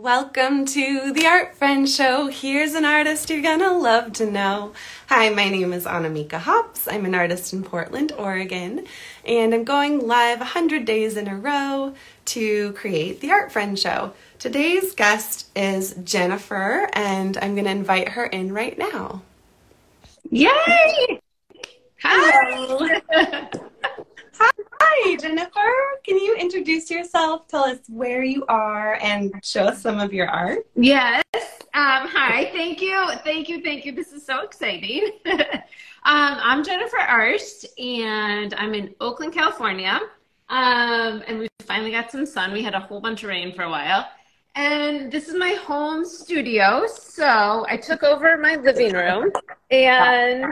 Welcome to the Art Friend Show. Here's an artist you're gonna love to know. Hi, my name is Annamieka Hops. I'm an artist in Portland, Oregon, and I'm going live 100 days in a row to create the Art Friend Show. Today's guest is Jennifer, and I'm gonna invite her in right now. Yay! Hi! Hi, Jennifer. Can you introduce yourself? Tell us where you are and show us some of your art. Yes. Um, hi. Thank you. Thank you. Thank you. This is so exciting. um, I'm Jennifer Arzt, and I'm in Oakland, California. Um, and we finally got some sun. We had a whole bunch of rain for a while. And this is my home studio. So I took over my living room and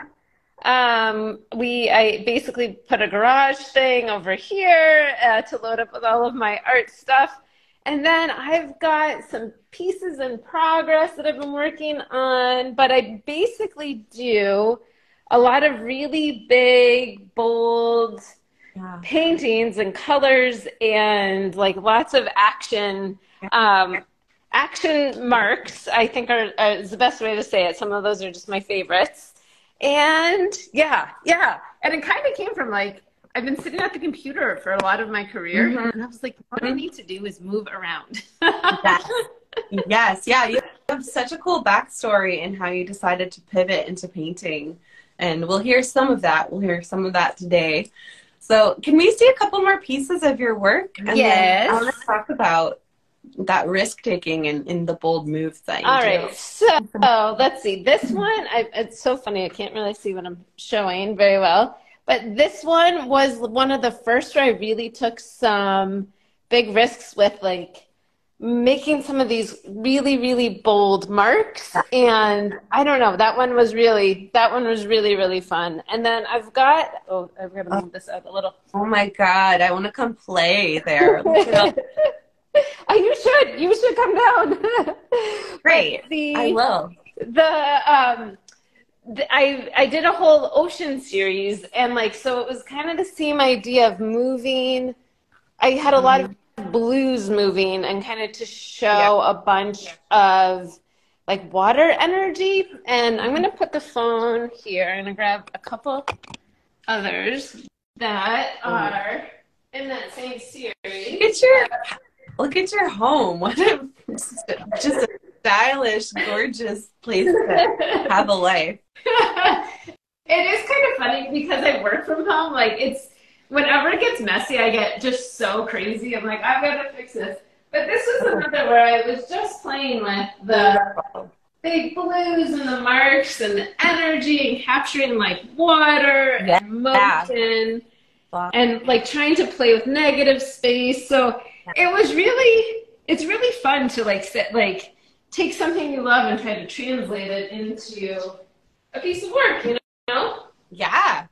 um, we I basically put a garage thing over here uh, to load up with all of my art stuff. And then I've got some pieces in progress that I've been working on, but I basically do a lot of really big, bold yeah. paintings and colors and like lots of action. Um, action marks, I think, are, are, is the best way to say it. Some of those are just my favorites. And yeah, yeah. And it kind of came from like, I've been sitting at the computer for a lot of my career. Mm-hmm. And I was like, what I need to do is move around. yes. yes. Yeah. You have such a cool backstory in how you decided to pivot into painting. And we'll hear some of that. We'll hear some of that today. So, can we see a couple more pieces of your work? And yes. I want to talk about that risk taking and in the bold moves that you All do. right, so let's see. This one, I, it's so funny. I can't really see what I'm showing very well, but this one was one of the first where I really took some big risks with like making some of these really really bold marks and i don't know that one was really that one was really really fun and then i've got oh i've got to move this out a little oh my god i want to come play there you should. You should come down. Great. The, I will. The um, the, I I did a whole ocean series, and like so, it was kind of the same idea of moving. I had a lot of mm-hmm. blues moving, and kind of to show yeah. a bunch of like water energy. And I'm gonna put the phone here and grab a couple others that are in that same series. Get your look at your home. What a just a stylish, gorgeous place to have a life. it is kind of funny because I work from home. Like it's whenever it gets messy, I get just so crazy. I'm like, I've got to fix this. But this was another where I was just playing with the big blues and the marks and the energy and capturing like water yeah. and motion and like trying to play with negative space. So it was really it's really fun to like sit like take something you love and try to translate it into a piece of work you know? Yeah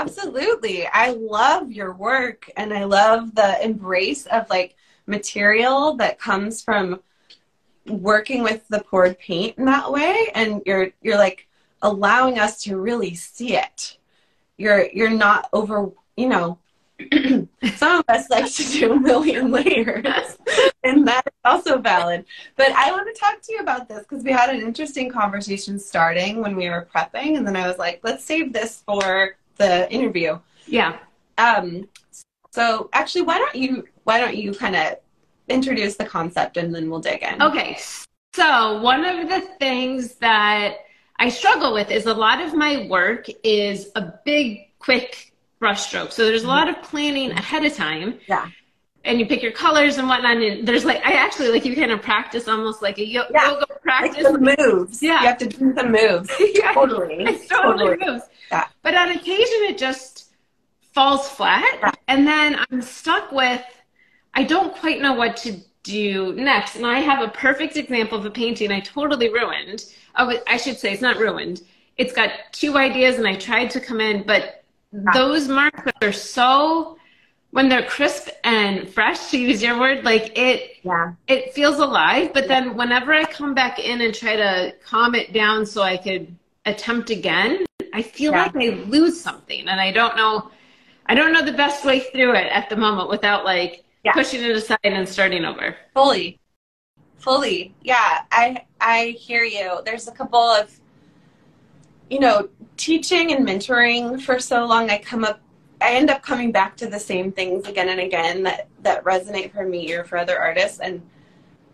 absolutely. I love your work and i love the embrace of like material that comes from working with the poured paint in that way and you're you're like allowing us to really see it. You're you're not over you know some of us like to do a million layers, and that is also valid. But I want to talk to you about this because we had an interesting conversation starting when we were prepping, and then I was like, let's save this for the interview. Yeah. Um. So actually, why don't you why don't you kind of introduce the concept and then we'll dig in. Okay. So one of the things that I struggle with is a lot of my work is a big, quick brushstroke. So there's a lot of mm-hmm. planning ahead of time. Yeah. And you pick your colors and whatnot. And there's like, I actually like you kind of practice almost like a yo- yeah. yoga practice. Like the moves. Yeah. You have to do the moves. yeah. Totally. It's totally, totally moves. Yeah. But on occasion, it just falls flat. Yeah. And then I'm stuck with, I don't quite know what to do next. And I have a perfect example of a painting I totally ruined. Oh, I should say it's not ruined it's got two ideas and I tried to come in, but Mm-hmm. those marks are so when they're crisp and fresh to use your word like it Yeah. it feels alive but then whenever i come back in and try to calm it down so i could attempt again i feel Yeah. like i lose something and i don't know i don't know the best way through it at the moment without like pushing it aside and starting over Fully. Fully. Yeah, I I hear you. There's a couple of you know, teaching and mentoring for so long I come up I end up coming back to the same things again and again that that resonate for me or for other artists and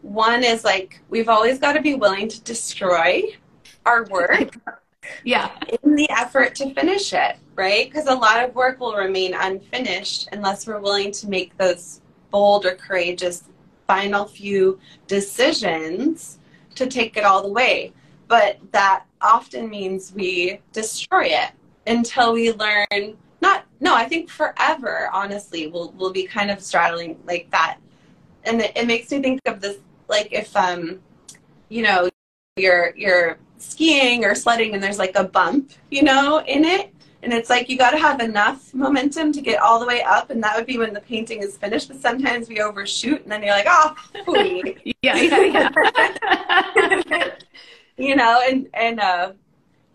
one is like we've always got to be willing to destroy our work yeah in the effort to finish it, right? Because a lot of work will remain unfinished unless we're willing to make those bold or courageous final few decisions to take it all the way. But that often means we destroy it until we learn not no, I think forever, honestly, we'll we'll be kind of straddling like that. And it, it makes me think of this like if um you know you're you're skiing or sledding and there's like a bump, you know, in it. And it's like you got to have enough momentum to get all the way up, and that would be when the painting is finished. But sometimes we overshoot, and then you're like, oh, yeah yeah yeah you know, and and uh,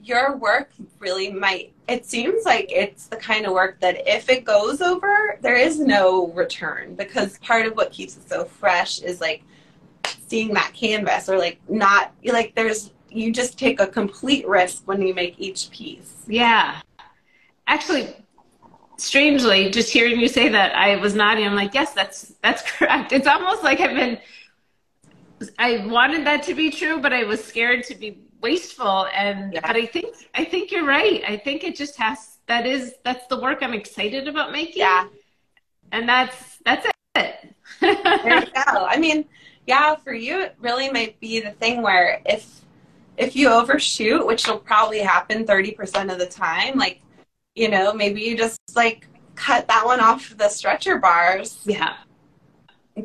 your work really might. It seems like it's the kind of work that if it goes over, there is no return because part of what keeps it so fresh is like seeing that canvas or like not like there's you just take a complete risk when you make each piece. Yeah. Actually, strangely, just hearing you say that, I was nodding. I'm like, yes, that's that's correct. It's almost like I've been. I wanted that to be true, but I was scared to be wasteful. And Yeah. but I think I think you're right. I think it just has. That is that's the work I'm excited about making. Yeah, And that's that's it. there you go. I mean, yeah, for you, it really might be the thing where if if you overshoot, which will probably happen thirty percent of the time, like you know, maybe you just like cut that one off the stretcher bars, yeah.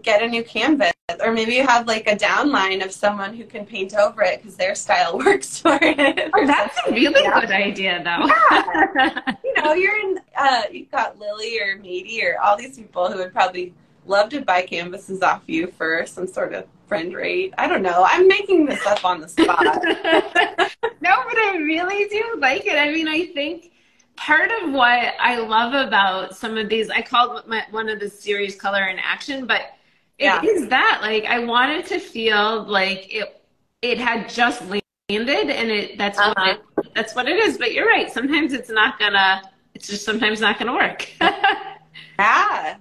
get a new canvas, or maybe you have like a downline of someone who can paint over it because their style works for it. Oh, that's a really Yeah. good idea, though. Yeah. you know, you're in. Uh, you've got Lily or Mady or all these people who would probably love to buy canvases off you for some sort of friend rate. I don't know. I'm making this up on the spot. no, but I really do like it. I mean, I think part of what I love about some of these, I called my, one of the series color in action, but it is Yeah. that like I wanted to feel like it it had just landed and it that's Uh-huh. what it, that's what it is. But you're right. Sometimes it's not gonna. It's just sometimes not gonna work. yeah,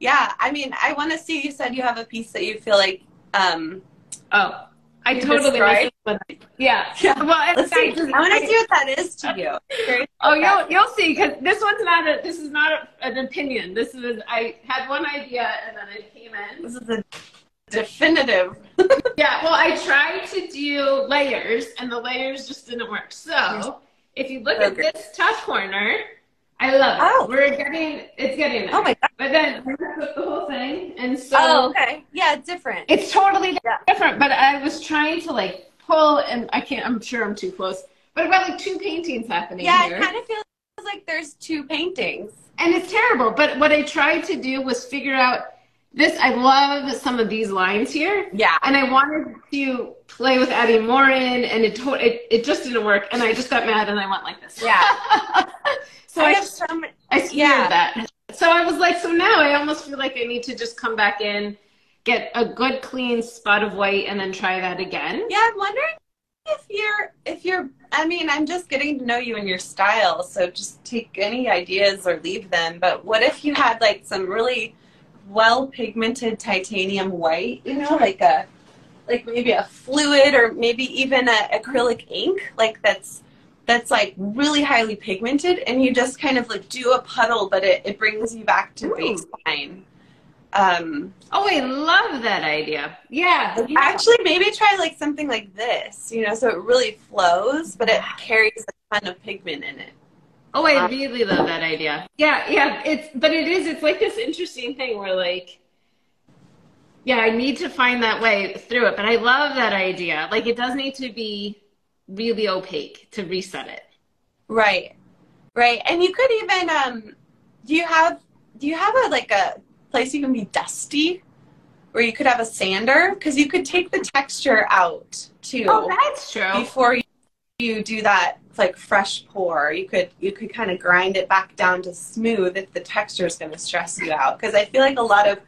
yeah. I mean, I want to see. You said you have a piece that you feel like. um oh, I totally what- Yeah. Yeah. Well, I, Let's see. I just- I want to see what that is to you. Oh, you'll you'll see because this one's not a this is not a, an opinion. This is I had one idea and then I came in. This is a definitive. Yeah, well, I tried to do layers and the layers just didn't work. So if you look oh, at Okay. this top corner, I love it. Oh. We're getting it's getting there. Oh my god. But then we the whole thing and so Oh, okay. Yeah, it's different. it's totally Yeah. different. But I was trying to like pull and I can't. I'm sure I'm too close. But about like two paintings happening Yeah, here. it kind of feels like there's two paintings. and it's terrible. But what I tried to do was figure out this. I love some of these lines here, Yeah. and I wanted to play with adding more in, and it to- it it just didn't work. And I just got mad, and I went like this. Yeah. so I I have so many. I smeared yeah. that. So I was like, so now I almost feel like I need to just come back in, get a good clean spot of white, and then try that again. Yeah, I'm wondering if you're if you're I mean, I'm just getting to know you and your style, so just take any ideas or leave them. But what if you had like some really well pigmented titanium white, you know, like a like maybe a fluid or maybe even a acrylic ink, like that's that's like really highly pigmented and you just kind of like do a puddle but it, it brings you back to baseline. Um Oh, I love that idea. Yeah. yeah. Actually, maybe try like something like this, you know, so it really flows, but it carries a ton of pigment in it. Oh, I really love that idea. Yeah, yeah. It's but it is. It's like this interesting thing where like, yeah, I need to find that way through it. But I love that idea. Like, it does need to be really opaque to reset it. Right. Right. And you could even um do you have do you have a like a place you can be dusty where you could have a sander because you could take the texture out too. Oh, that's true. Before you, you do that like fresh pour, you could you could kind of grind it back down to smooth if the texture is going to stress you out because I feel like a lot of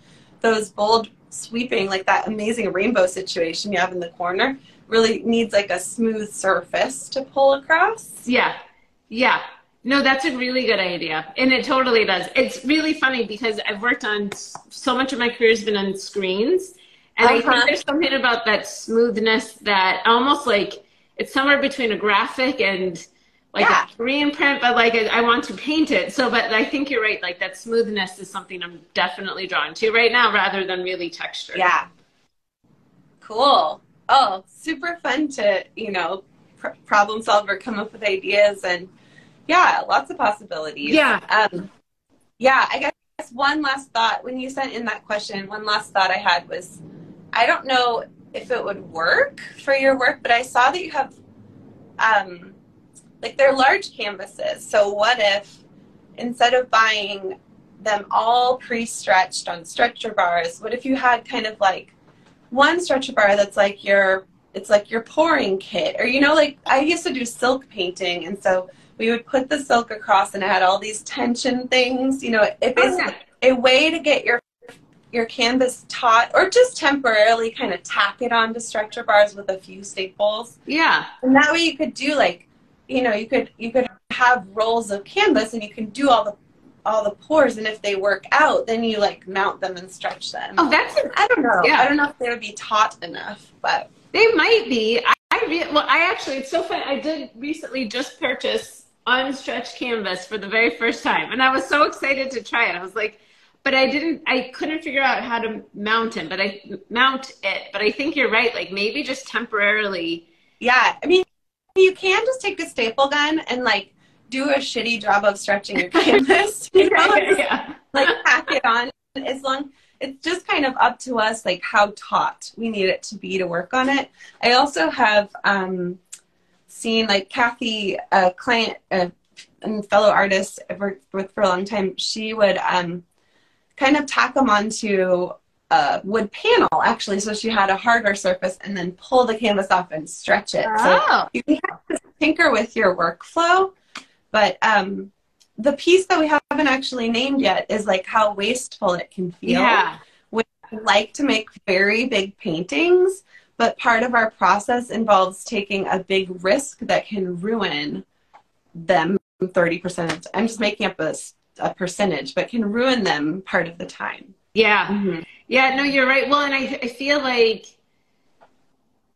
those bold sweeping like that amazing rainbow situation you have in the corner really needs like a smooth surface to pull across. Yeah. Yeah. No, that's a really good idea. And it totally does. It's really funny because I've worked on so much of my career has been on screens. And uh-huh. I think uh-huh. there's something about that smoothness that almost like it's somewhere between a graphic and like yeah. a screen print, but like I want to paint it. So, but I think you're right. Like that smoothness is something I'm definitely drawn to right now rather than really texture. Yeah. Cool. Oh, super fun to, you know, pr- problem solve or come up with ideas and yeah, lots of possibilities. Yeah. Um, yeah, I guess one last thought when you sent in that question, one last thought I had was I don't know if it would work for your work, but I saw that you have um, like they're large canvases. So what if instead of buying them all pre-stretched on stretcher bars, what if you had kind of like one stretcher bar that's like your it's like your pouring kit or you know like I used to do silk painting and so we would put the silk across and it had all these tension things. You know, it basically oh, a way to get your your canvas taut or just temporarily kind of tack it onto stretcher bars with a few staples. Yeah. And that way you could do like, you know, you could you could have rolls of canvas and you can do all the all the pours and if they work out then you like mount them and stretch them. Oh, that's I don't know. Yeah. I don't know if they would be taut enough, but they might be. I, I re- well, I actually it's so funny. I did recently just purchase unstretched canvas for the very first time. And I was so excited to try it. I was like, but I didn't, I couldn't figure out how to mount him, but I mount it. But I think you're right. Like maybe just temporarily. Yeah. I mean, you can just take a staple gun and like do a shitty job of stretching your canvas. You know? yeah. Like pack it on as long it's just kind of up to us like how taut we need it to be to work on it. I also have um seen like Kathy, a client a, and fellow artist I've worked with for a long time, she would um, kind of tack them onto a wood panel actually. So she had a harder surface and then pull the canvas off and stretch it. Oh. So you can tinker with your workflow. But um, the piece that we haven't actually named yet is like how wasteful it can feel. Yeah. We like to make very big paintings but part of our process involves taking a big risk that can ruin them 30%. I'm just making up a, a percentage, but can ruin them part of the time. Yeah. Mm-hmm. Yeah, no, you're right. Well, and I, I feel like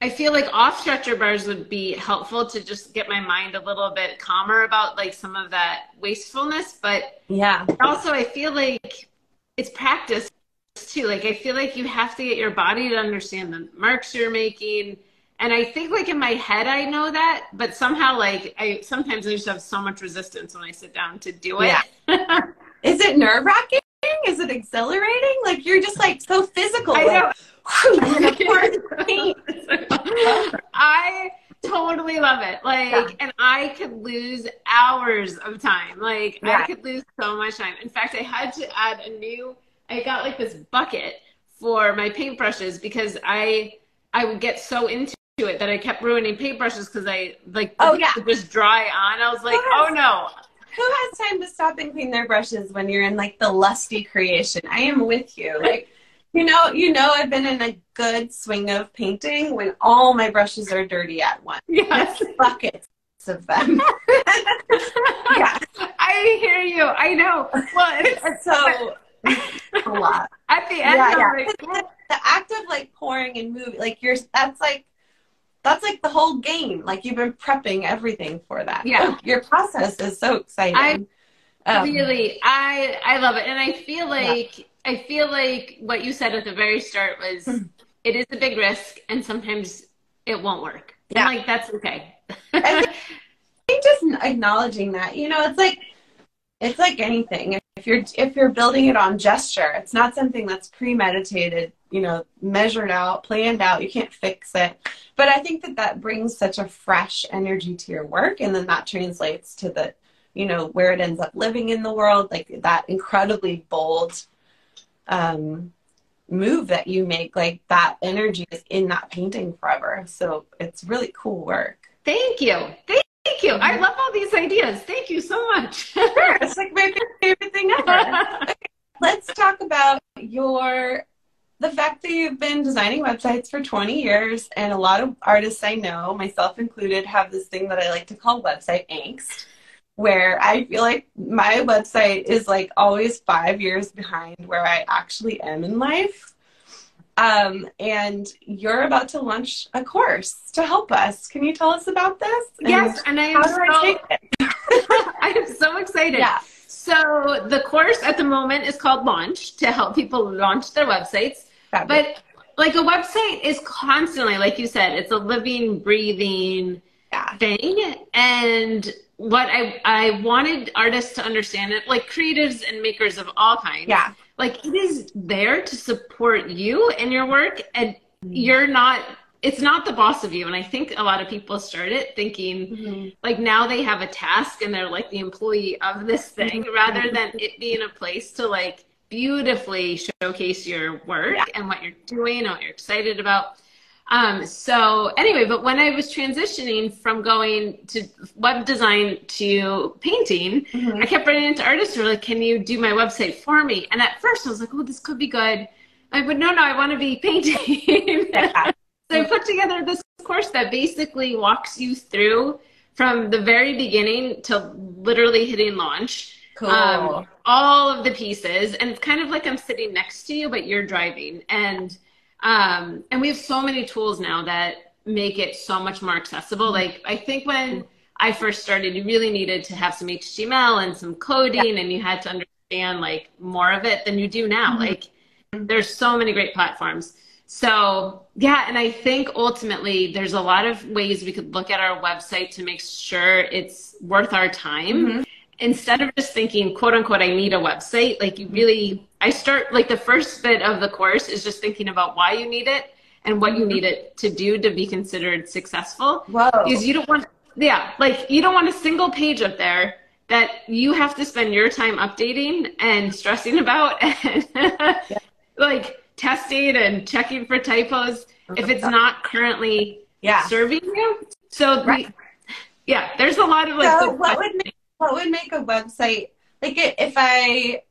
I feel like off stretcher bars would be helpful to just get my mind a little bit calmer about like some of that wastefulness. But yeah, also I feel like it's practice too. Like I feel like you have to get your body to understand the marks you're making. And I think like in my head I know that, but somehow like I sometimes I just have so much resistance when I sit down to do it. Yeah. Is it nerve wracking? Is it exhilarating? Like you're just like so physical. I know. I totally love it. Like, yeah. and I could lose hours of time. Like, yeah. I could lose so much time. In fact, I had to add a new I got like this bucket for my paintbrushes because I I would get so into it that I kept ruining paintbrushes because I like oh yeah just dry on. I was like, oh no. Who has time to stop and clean their brushes when you're in like the lusty creation? I am with you. Like you know, you know, I've been in a good swing of painting when all my brushes are dirty at once. Yes, buckets of them. yeah, I hear you. I know. Well, it's, it's so a lot. At the end, yeah, yeah. Like, the, act of like pouring and moving, like you're that's like that's like the whole game. Like you've been prepping everything for that. Yeah, like, your process is so exciting. I um, really, I I love it, and I feel like yeah. I feel like what you said at the very start was hmm. it is a big risk, and sometimes it won't work. Yeah, and like that's okay. I think just acknowledging that, you know, it's like it's like anything if you're if you're building it on gesture it's not something that's premeditated you know, measured out, planned out. You can't fix it. But I think that that brings such a fresh energy to your work. And then that translates to the, you know, where it ends up living in the world, like that incredibly bold um, move that you make. Like that energy is in that painting forever. So it's really cool work. Thank you. Thank Thank you. I love all these ideas. Thank you so much. it's like my favorite thing ever. okay, let's talk about your the fact that you've been designing websites for 20 years and a lot of artists I know, myself included, have this thing that I like to call website angst where I feel like my website is like always 5 years behind where I actually am in life. Um, and you're about to launch a course to help us. Can you tell us about this? And yes, and I am so I, I am so excited. Yeah. So the course at the moment is called Launch to help people launch their websites. But like a website is constantly, like you said, it's a living, breathing yeah. thing. And what I I wanted artists to understand it, like creatives and makers of all kinds. Yeah like it is there to support you and your work and you're not it's not the boss of you and i think a lot of people start it thinking mm-hmm. like now they have a task and they're like the employee of this thing mm-hmm. rather than it being a place to like beautifully showcase your work yeah. and what you're doing and what you're excited about um, so anyway, but when I was transitioning from going to web design to painting, mm-hmm. I kept running into artists who were like, "Can you do my website for me?" And at first, I was like, "Oh, this could be good." I would no, no, I want to be painting. so I put together this course that basically walks you through from the very beginning to literally hitting launch. Cool. Um, all of the pieces, and it's kind of like I'm sitting next to you, but you're driving and um, and we have so many tools now that make it so much more accessible. Like I think when I first started, you really needed to have some HTML and some coding, yeah. and you had to understand like more of it than you do now. Mm-hmm. Like there's so many great platforms. So yeah, and I think ultimately there's a lot of ways we could look at our website to make sure it's worth our time. Mm-hmm instead of just thinking quote unquote i need a website like you really i start like the first bit of the course is just thinking about why you need it and what you need it to do to be considered successful Whoa. because you don't want yeah like you don't want a single page up there that you have to spend your time updating and stressing about and yeah. like testing and checking for typos if it's not currently yeah. serving you so right. the, yeah there's a lot of like so what would make what would make a website like if I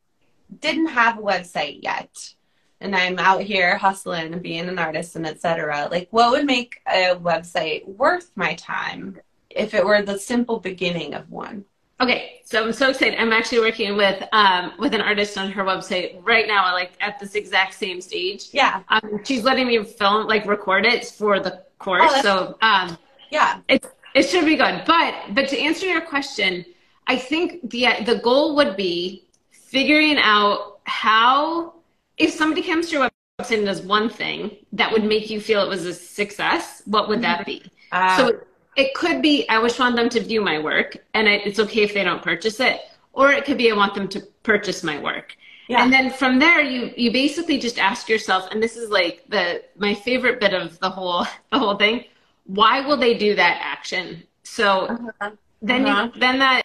didn't have a website yet and I'm out here hustling and being an artist and etc. Like what would make a website worth my time if it were the simple beginning of one? Okay, so I'm so excited. I'm actually working with um, with an artist on her website right now, like at this exact same stage. Yeah. Um, she's letting me film, like record it for the course. Oh, so um, yeah, it it should be good. But but to answer your question, I think the the goal would be figuring out how if somebody comes to your website and does one thing that would make you feel it was a success, what would that be? Uh, so it could be I just want them to view my work, and it's okay if they don't purchase it, or it could be I want them to purchase my work. Yeah. And then from there, you you basically just ask yourself, and this is like the my favorite bit of the whole the whole thing. Why will they do that action? So uh-huh. then uh-huh. you then that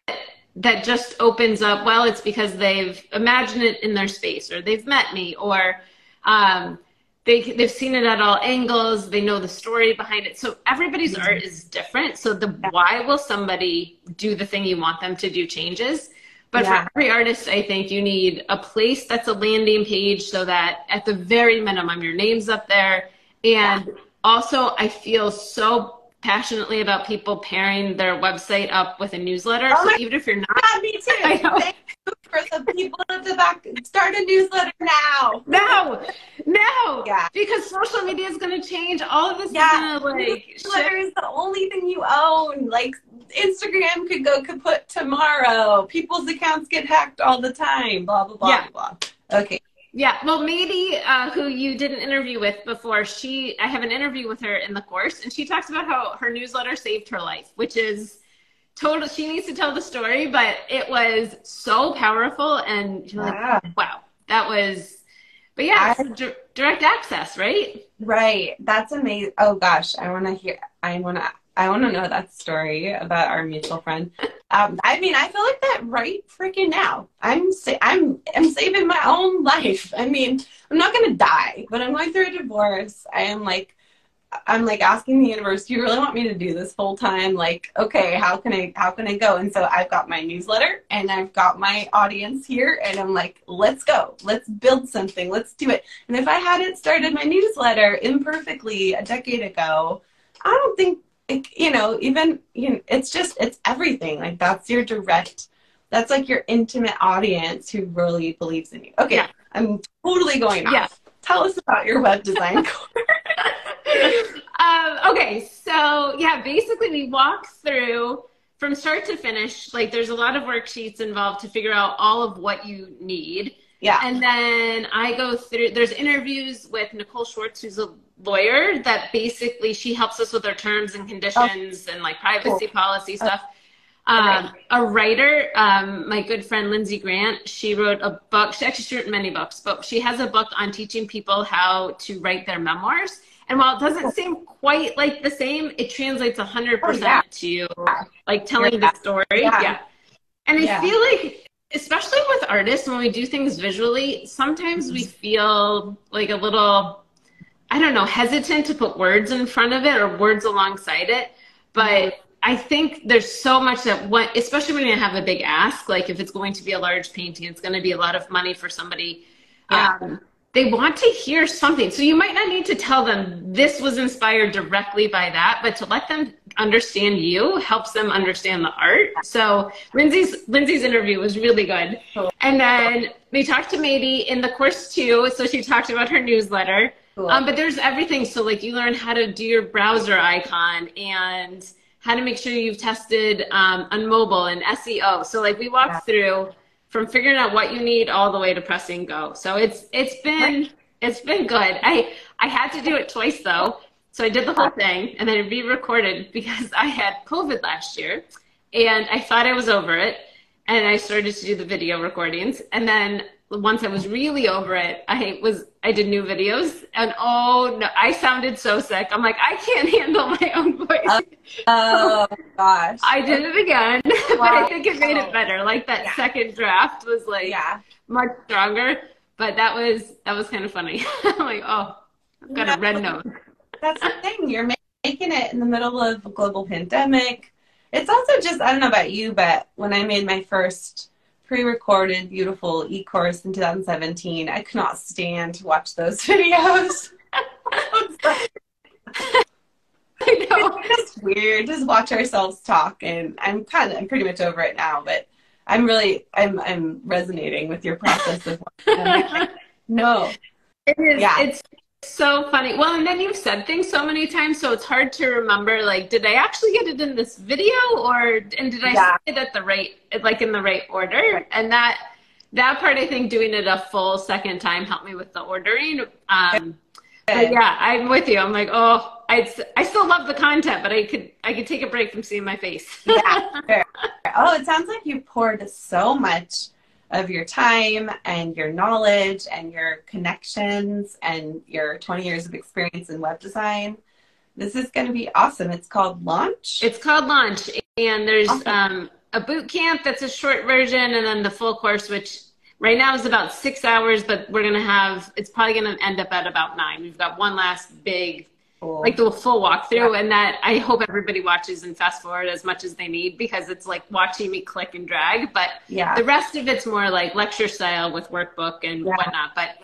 that just opens up well it's because they've imagined it in their space or they've met me or um, they, they've seen it at all angles they know the story behind it so everybody's art is different so the why will somebody do the thing you want them to do changes but yeah. for every artist i think you need a place that's a landing page so that at the very minimum your name's up there and yeah. also i feel so passionately about people pairing their website up with a newsletter. Oh so even if you're not, me too. I know. Thank you for the people at the back. Start a newsletter now. No, no. Yeah. Because social media is going to change. All of this yeah. is going to like. Newsletter is the only thing you own. Like Instagram could go kaput tomorrow. People's accounts get hacked all the time. Blah blah blah yeah. blah. Okay. Yeah, well, maybe uh, who you did an interview with before, she, I have an interview with her in the course, and she talks about how her newsletter saved her life, which is total. She needs to tell the story, but it was so powerful, and you're wow. like, wow, that was but yeah, I, direct access, right? Right. That's amazing. Oh gosh, I want to hear. I want to. I want to know that story about our mutual friend. Um, I mean, I feel like that right freaking now. I'm sa- I'm I'm saving my own life. I mean, I'm not gonna die, but I'm going through a divorce. I am like I'm like asking the universe, do you really want me to do this full time? Like, okay, how can I how can I go? And so I've got my newsletter and I've got my audience here and I'm like, let's go. Let's build something. Let's do it. And if I hadn't started my newsletter imperfectly a decade ago, I don't think it, you know, even you know, it's just it's everything. Like that's your direct that's like your intimate audience who really believes in you. Okay, yeah. I'm totally going off. Yeah. Tell us about your web design course. um, okay, so yeah, basically we walk through from start to finish. Like there's a lot of worksheets involved to figure out all of what you need. Yeah. And then I go through, there's interviews with Nicole Schwartz, who's a lawyer that basically she helps us with our terms and conditions oh. and like privacy cool. policy stuff. Um, a writer, um, my good friend Lindsay Grant, she wrote a book. She actually wrote many books, but she has a book on teaching people how to write their memoirs. And while it doesn't seem quite like the same, it translates 100% oh, yeah. to like telling yeah. the story. Yeah. yeah. And I feel like, especially with artists, when we do things visually, sometimes we mm-hmm. feel like a little, I don't know, hesitant to put words in front of it or words alongside it. But mm-hmm. I think there's so much that what, especially when you have a big ask, like if it's going to be a large painting, it's going to be a lot of money for somebody. Yeah. Um, they want to hear something. So you might not need to tell them this was inspired directly by that, but to let them understand you helps them understand the art. So Lindsay's Lindsay's interview was really good. And then we talked to Mady in the course too. So she talked about her newsletter. Cool. Um, but there's everything. So like you learn how to do your browser icon and how to make sure you've tested um, on mobile and SEO. So like we walked yeah. through from figuring out what you need all the way to pressing go. So it's it's been it's been good. I I had to do it twice though. So I did the whole thing and then it re-recorded because I had COVID last year and I thought I was over it and I started to do the video recordings and then once I was really over it, I was I did new videos and oh no, I sounded so sick. I'm like I can't handle my own voice. Uh, oh gosh. I did it again, but I think it made it better. Like that yeah. second draft was like yeah. much stronger, but that was that was kind of funny. I'm like, oh, I've got a red nose. That's the thing. You're making it in the middle of a global pandemic. It's also just I don't know about you, but when I made my first pre-recorded beautiful e-course in 2017 i could not stand to watch those videos I know. It's weird. Just watch ourselves talk, and I'm kind of, I'm pretty much over it now. But I'm really, I'm, I'm resonating with your process of. no, it is. Yeah. It's so funny. Well, and then you've said things so many times, so it's hard to remember. Like, did I actually get it in this video, or and did I yeah. say it at the right, like in the right order? And that that part, I think, doing it a full second time helped me with the ordering. Um, but yeah, I'm with you. I'm like, oh, I I still love the content, but I could I could take a break from seeing my face. yeah. Fair. Oh, it sounds like you poured so much of your time and your knowledge and your connections and your 20 years of experience in web design. This is going to be awesome. It's called Launch. It's called Launch. And there's awesome. um, a boot camp that's a short version, and then the full course, which right now is about six hours, but we're going to have, it's probably going to end up at about nine. We've got one last big cool. like the full walkthrough, yeah. and that I hope everybody watches and fast forward as much as they need because it's like watching me click and drag. But yeah, the rest of it's more like lecture style with workbook and yeah. whatnot. But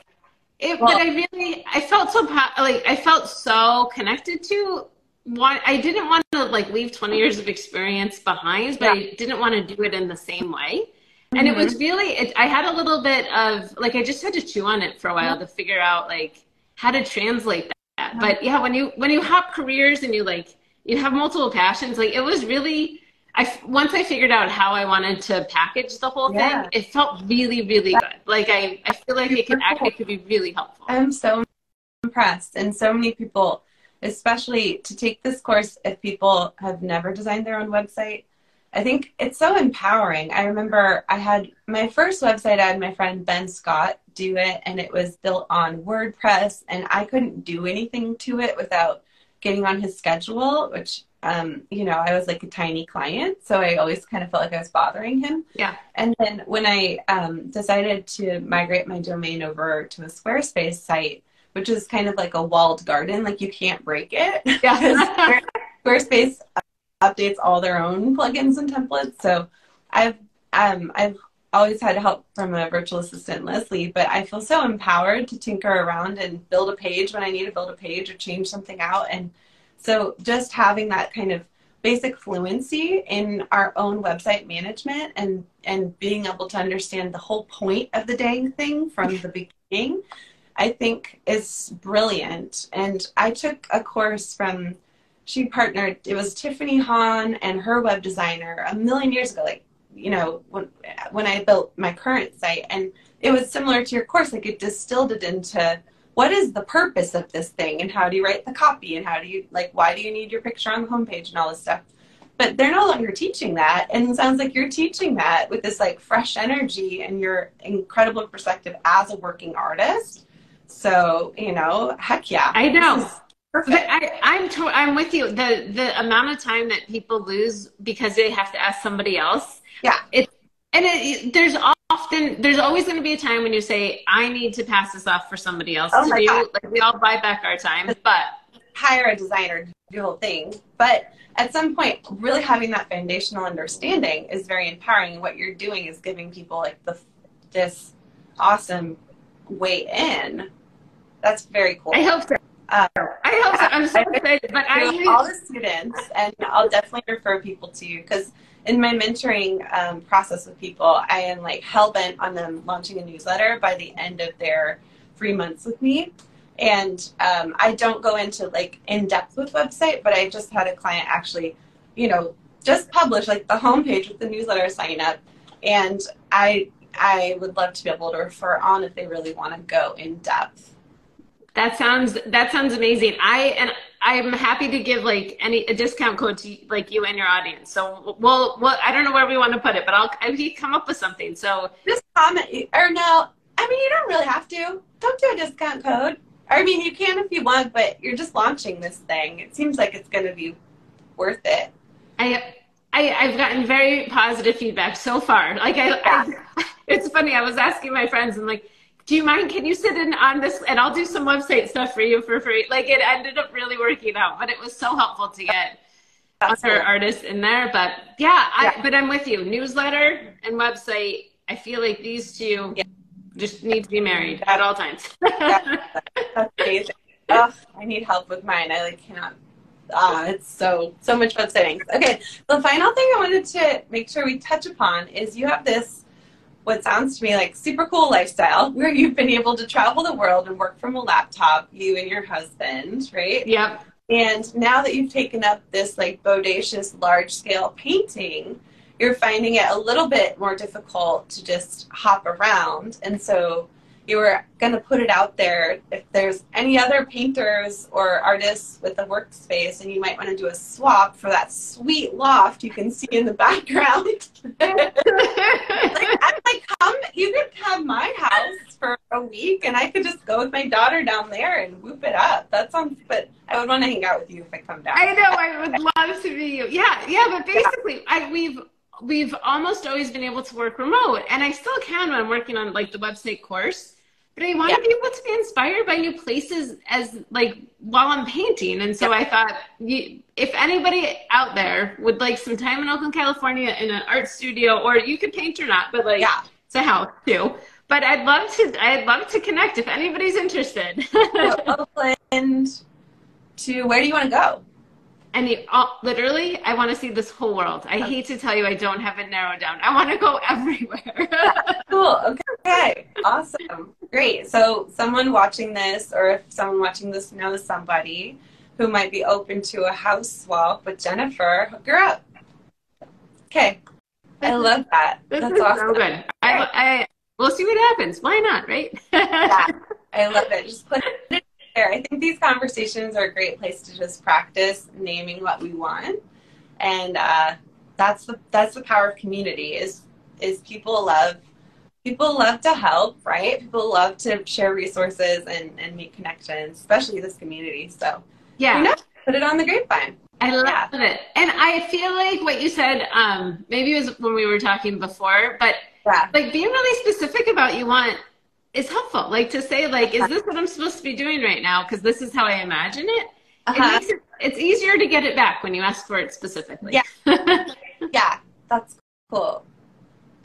it, well, but I really, I felt so like I felt so connected to what I didn't want to like leave 20 years of experience behind, but yeah. I didn't want to do it in the same way. And mm-hmm. it was really, it, I had a little bit of like, I just had to chew on it for a while mm-hmm. to figure out like how to translate that. But yeah, when you when you hop careers and you like you have multiple passions, like it was really. I once I figured out how I wanted to package the whole yeah. thing, it felt really really good. Like I I feel like it could actually could be really helpful. I'm so impressed, and so many people, especially to take this course if people have never designed their own website. I think it's so empowering. I remember I had my first website, I had my friend Ben Scott do it, and it was built on WordPress, and I couldn't do anything to it without getting on his schedule, which, um, you know, I was like a tiny client, so I always kind of felt like I was bothering him. Yeah. And then when I um, decided to migrate my domain over to a Squarespace site, which is kind of like a walled garden, like you can't break it. Yeah. Squarespace updates all their own plugins and templates. So I've um, I've always had help from a virtual assistant, Leslie, but I feel so empowered to tinker around and build a page when I need to build a page or change something out. And so just having that kind of basic fluency in our own website management and and being able to understand the whole point of the dang thing from the beginning, I think is brilliant. And I took a course from she partnered it was tiffany Han and her web designer a million years ago like you know when when i built my current site. And it was similar to your course like it distilled it into what is the purpose of this thing and how do you write the copy and how do you like why do you need your picture on the homepage and all this stuff. But they're no longer teaching that. And it sounds like you're teaching that with this like fresh energy and your incredible perspective as a working artist. So you know heck yeah. I know Perfect. I, I'm to, I'm with you. The the amount of time that people lose because they have to ask somebody else. Yeah. It and it, there's often there's always going to be a time when you say I need to pass this off for somebody else oh to do. God. Like we all buy back our time, but hire a designer to do the whole thing. But at some point, really having that foundational understanding is very empowering. What you're doing is giving people like the this awesome way in. That's very cool. I hope so. Uh, I hope so. I'm so excited. But I all the students, and I'll definitely refer people to you because in my mentoring um, process with people, I am like hell bent on them launching a newsletter by the end of their three months with me. And um, I don't go into like in depth with website, but I just had a client actually, you know, just publish like the homepage with the newsletter sign up, and I I would love to be able to refer on if they really want to go in depth. That sounds that sounds amazing. I and I'm happy to give like any a discount code to like you and your audience. So we'll well I don't know where we want to put it, but I'll I will come up with something. So just comment or no. I mean you don't really have to. Don't do a discount code. I mean you can if you want, but you're just launching this thing. It seems like it's gonna be worth it. I I, I've gotten very positive feedback so far. Like I, yeah. I, it's funny. I was asking my friends, and like, do you mind? Can you sit in on this and I'll do some website stuff for you for free? Like it ended up really working out, but it was so helpful to get That's other cool. artists in there. But yeah, I, yeah, but I'm with you. Newsletter and website. I feel like these two yeah. just need to be married at all times. That's amazing. Oh, I need help with mine. I like cannot. Ah, it's so so much fun settings. Okay, the final thing I wanted to make sure we touch upon is you have this what sounds to me like super cool lifestyle where you've been able to travel the world and work from a laptop, you and your husband, right? Yep. And now that you've taken up this like bodacious large scale painting, you're finding it a little bit more difficult to just hop around. And so you were going to put it out there. If there's any other painters or artists with a workspace and you might want to do a swap for that sweet loft you can see in the background. Like, i'm like come you could come my house for a week and i could just go with my daughter down there and whoop it up. That sounds but i would want to hang out with you if i come down. I know i would love to be you. Yeah yeah but basically yeah. I, we've we've almost always been able to work remote and i still can when i'm working on like the website course but I want yeah. to be able to be inspired by new places as like while I'm painting. And so yeah. I thought, you, if anybody out there would like some time in Oakland, California, in an art studio, or you could paint or not, but like yeah. it's a house too. But I'd love to. I'd love to connect if anybody's interested. Oakland to where do you want to go? I mean, uh, literally, I want to see this whole world. I hate to tell you, I don't have it narrowed down. I want to go everywhere. cool. Okay. okay. Awesome. Great. So, someone watching this, or if someone watching this knows somebody who might be open to a house swap with Jennifer, hook her up. Okay. I love that. This That's awesome. So good. I, I, we'll see what happens. Why not, right? yeah. I love it. Just put it there. I think these conversations are a great place to just practice naming what we want. And uh, that's the that's the power of community is is people love people love to help, right? People love to share resources and, and make connections, especially this community. So yeah, you know, put it on the grapevine. I love yeah. it. And I feel like what you said, um, maybe it was when we were talking before, but yeah. like being really specific about you want is helpful. Like to say, like, is this what I'm supposed to be doing right now? Because this is how I imagine it. Uh-huh. It it, it's easier to get it back when you ask for it specifically. Yeah. yeah, that's cool.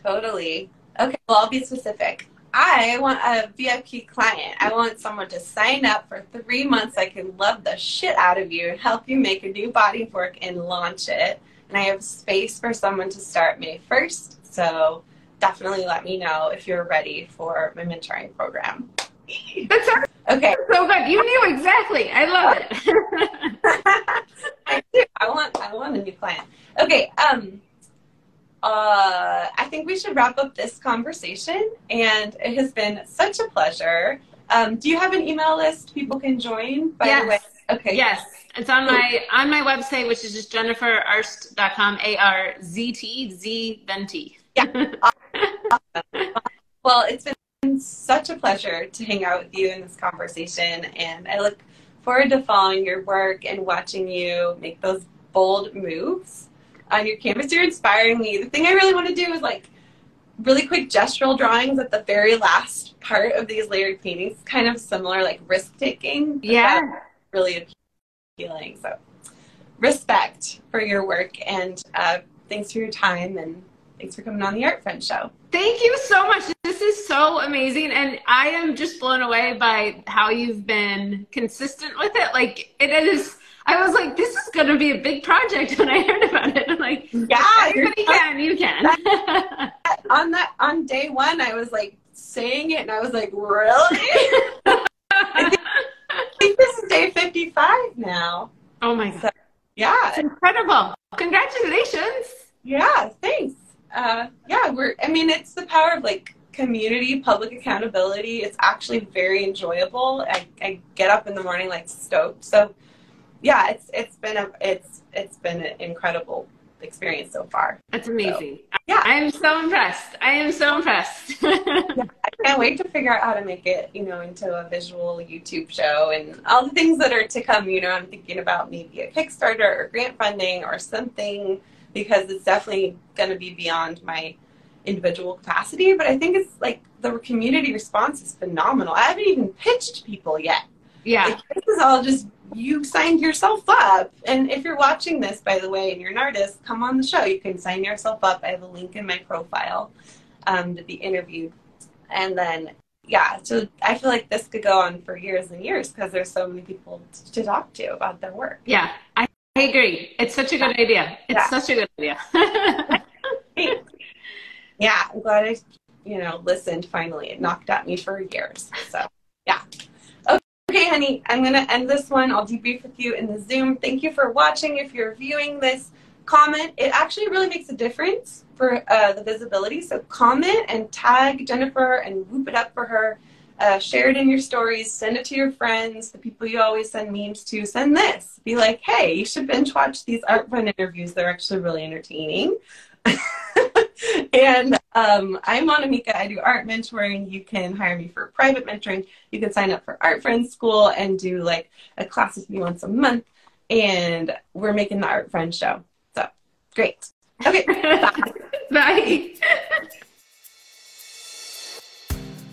Totally. Okay, well, I'll be specific. I want a VIP client. I want someone to sign up for three months. I can love the shit out of you and help you make a new body of work and launch it. And I have space for someone to start May 1st. So definitely let me know if you're ready for my mentoring program. That's okay. So good. You knew exactly. I love it. I do. I want I want a new client. Okay. Um uh, I think we should wrap up this conversation. And it has been such a pleasure. Um, do you have an email list people can join? By yes. the way, okay. Yes, it's on my on my website, which is just jenniferarzt.com. A R Z T Z then T. Yeah. Well, it's been such a pleasure to hang out with you in this conversation, and I look forward to following your work and watching you make those bold moves on your canvas. You're inspiring me. The thing I really want to do is like really quick gestural drawings at the very last part of these layered paintings, kind of similar, like risk taking. Yeah. Really appealing. So, respect for your work and uh, thanks for your time and thanks for coming on the Art Friend Show. Thank you so much. This is so amazing. And I am just blown away by how you've been consistent with it. Like, it is I was like, this is going to be a big project when I heard about it. I'm like, yeah, ah, everybody can, you can. on that, on day one, I was like saying it and I was like, really? I, think, I think this is day 55 now. Oh my God. So, yeah. It's incredible. Congratulations. Yeah, thanks. Uh, yeah, we're, I mean, it's the power of like community, public accountability. It's actually very enjoyable. I, I get up in the morning like stoked. So, yeah, it's it's been a it's it's been an incredible experience so far. That's amazing. So, yeah, I am so impressed. I am so impressed. yeah, I can't wait to figure out how to make it, you know, into a visual YouTube show and all the things that are to come. You know, I'm thinking about maybe a Kickstarter or grant funding or something because it's definitely going to be beyond my individual capacity. But I think it's like the community response is phenomenal. I haven't even pitched people yet. Yeah, like, this is all just you signed yourself up. And if you're watching this, by the way, and you're an artist, come on the show. You can sign yourself up. I have a link in my profile um, to be interviewed. And then, yeah, so I feel like this could go on for years and years because there's so many people to talk to about their work. Yeah, I, I agree. It's such a good idea. It's yeah. such a good idea. yeah, I'm glad I, you know, listened finally. It knocked at me for years. So, yeah. Okay, honey, I'm going to end this one. I'll debrief with you in the Zoom. Thank you for watching. If you're viewing this, comment. It actually really makes a difference for uh, the visibility. So comment and tag Jennifer and whoop it up for her. Uh, share it in your stories. Send it to your friends, the people you always send memes to. Send this. Be like, hey, you should binge watch these art friend interviews. They're actually really entertaining. and um, I'm Annamieka. I do art mentoring. You can hire me for private mentoring. You can sign up for Art Friends School and do like a class with me once a month. And we're making the Art Friends show. So great. Okay. Bye. Bye.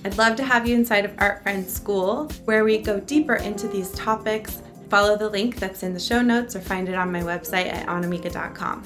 I'd love to have you inside of Art Friends School, where we go deeper into these topics. Follow the link that's in the show notes or find it on my website at annamieka.com.